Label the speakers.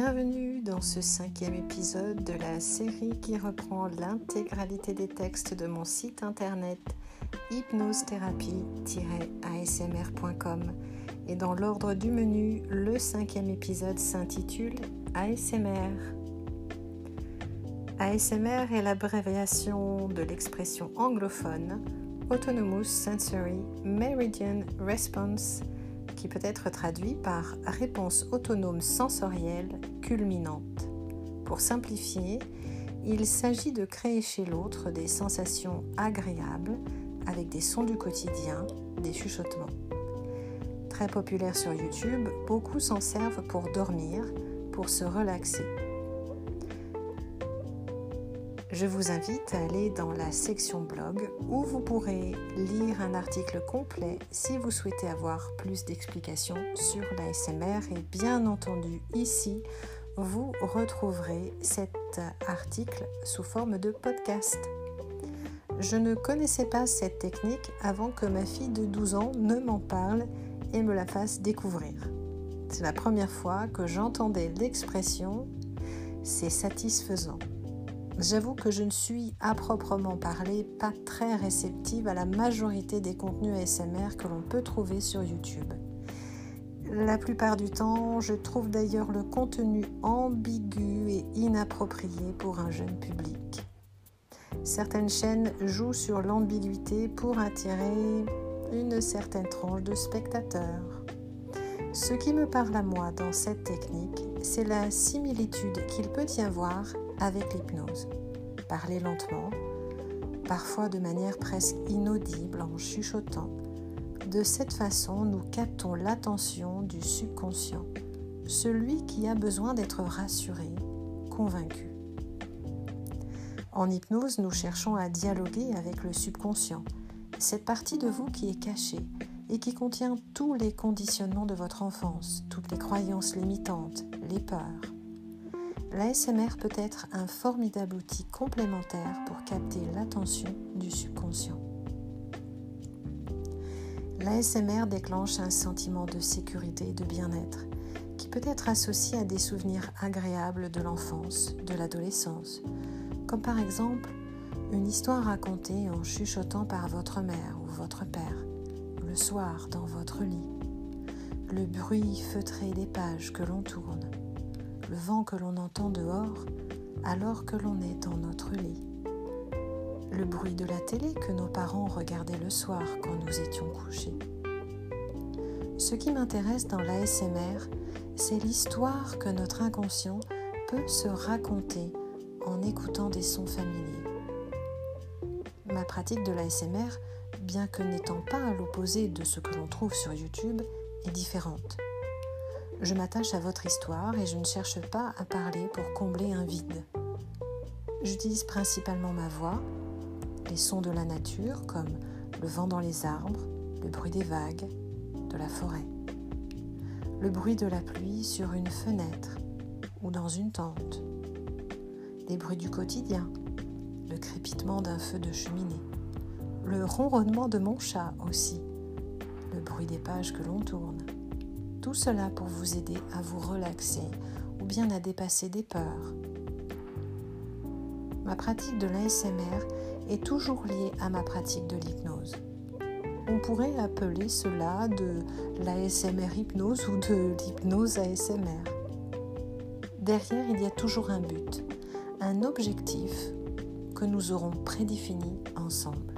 Speaker 1: Bienvenue dans ce cinquième épisode de la série qui reprend l'intégralité des textes de mon site internet hypnosethérapie-asmr.com. Et dans l'ordre du menu, le cinquième épisode s'intitule ASMR. ASMR est l'abréviation de l'expression anglophone Autonomous Sensory Meridian Response qui peut être traduit par réponse autonome sensorielle culminante. Pour simplifier, il s'agit de créer chez l'autre des sensations agréables avec des sons du quotidien, des chuchotements. Très populaire sur YouTube, beaucoup s'en servent pour dormir, pour se relaxer. Je vous invite à aller dans la section blog où vous pourrez lire un article complet si vous souhaitez avoir plus d'explications sur l'ASMR et bien entendu ici vous retrouverez cet article sous forme de podcast. Je ne connaissais pas cette technique avant que ma fille de 12 ans ne m'en parle et me la fasse découvrir. C'est la première fois que j'entendais l'expression c'est satisfaisant. J'avoue que je ne suis à proprement parler pas très réceptive à la majorité des contenus ASMR que l'on peut trouver sur YouTube. La plupart du temps, je trouve d'ailleurs le contenu ambigu et inapproprié pour un jeune public. Certaines chaînes jouent sur l'ambiguïté pour attirer une certaine tranche de spectateurs. Ce qui me parle à moi dans cette technique, c'est la similitude qu'il peut y avoir avec l'hypnose. Parler lentement, parfois de manière presque inaudible en chuchotant. De cette façon, nous captons l'attention du subconscient, celui qui a besoin d'être rassuré, convaincu. En hypnose, nous cherchons à dialoguer avec le subconscient, cette partie de vous qui est cachée et qui contient tous les conditionnements de votre enfance, toutes les croyances limitantes, les peurs. L'ASMR peut être un formidable outil complémentaire pour capter l'attention du subconscient. L'ASMR déclenche un sentiment de sécurité et de bien-être qui peut être associé à des souvenirs agréables de l'enfance, de l'adolescence, comme par exemple une histoire racontée en chuchotant par votre mère ou votre père le soir dans votre lit, le bruit feutré des pages que l'on tourne, le vent que l'on entend dehors alors que l'on est dans notre lit, le bruit de la télé que nos parents regardaient le soir quand nous étions couchés. Ce qui m'intéresse dans l'ASMR, c'est l'histoire que notre inconscient peut se raconter en écoutant des sons familiers. Ma pratique de l'ASMR, bien que n'étant pas à l'opposé de ce que l'on trouve sur YouTube, est différente. Je m'attache à votre histoire et je ne cherche pas à parler pour combler un vide. J'utilise principalement ma voix, les sons de la nature comme le vent dans les arbres, le bruit des vagues, de la forêt, le bruit de la pluie sur une fenêtre ou dans une tente, les bruits du quotidien, le crépitement d'un feu de cheminée, le ronronnement de mon chat aussi, le bruit des pages que l'on tourne. Tout cela pour vous aider à vous relaxer ou bien à dépasser des peurs. Ma pratique de l'ASMR est toujours liée à ma pratique de l'hypnose. On pourrait appeler cela de l'ASMR hypnose ou de l'hypnose ASMR. Derrière, il y a toujours un but, un objectif que nous aurons prédéfini ensemble.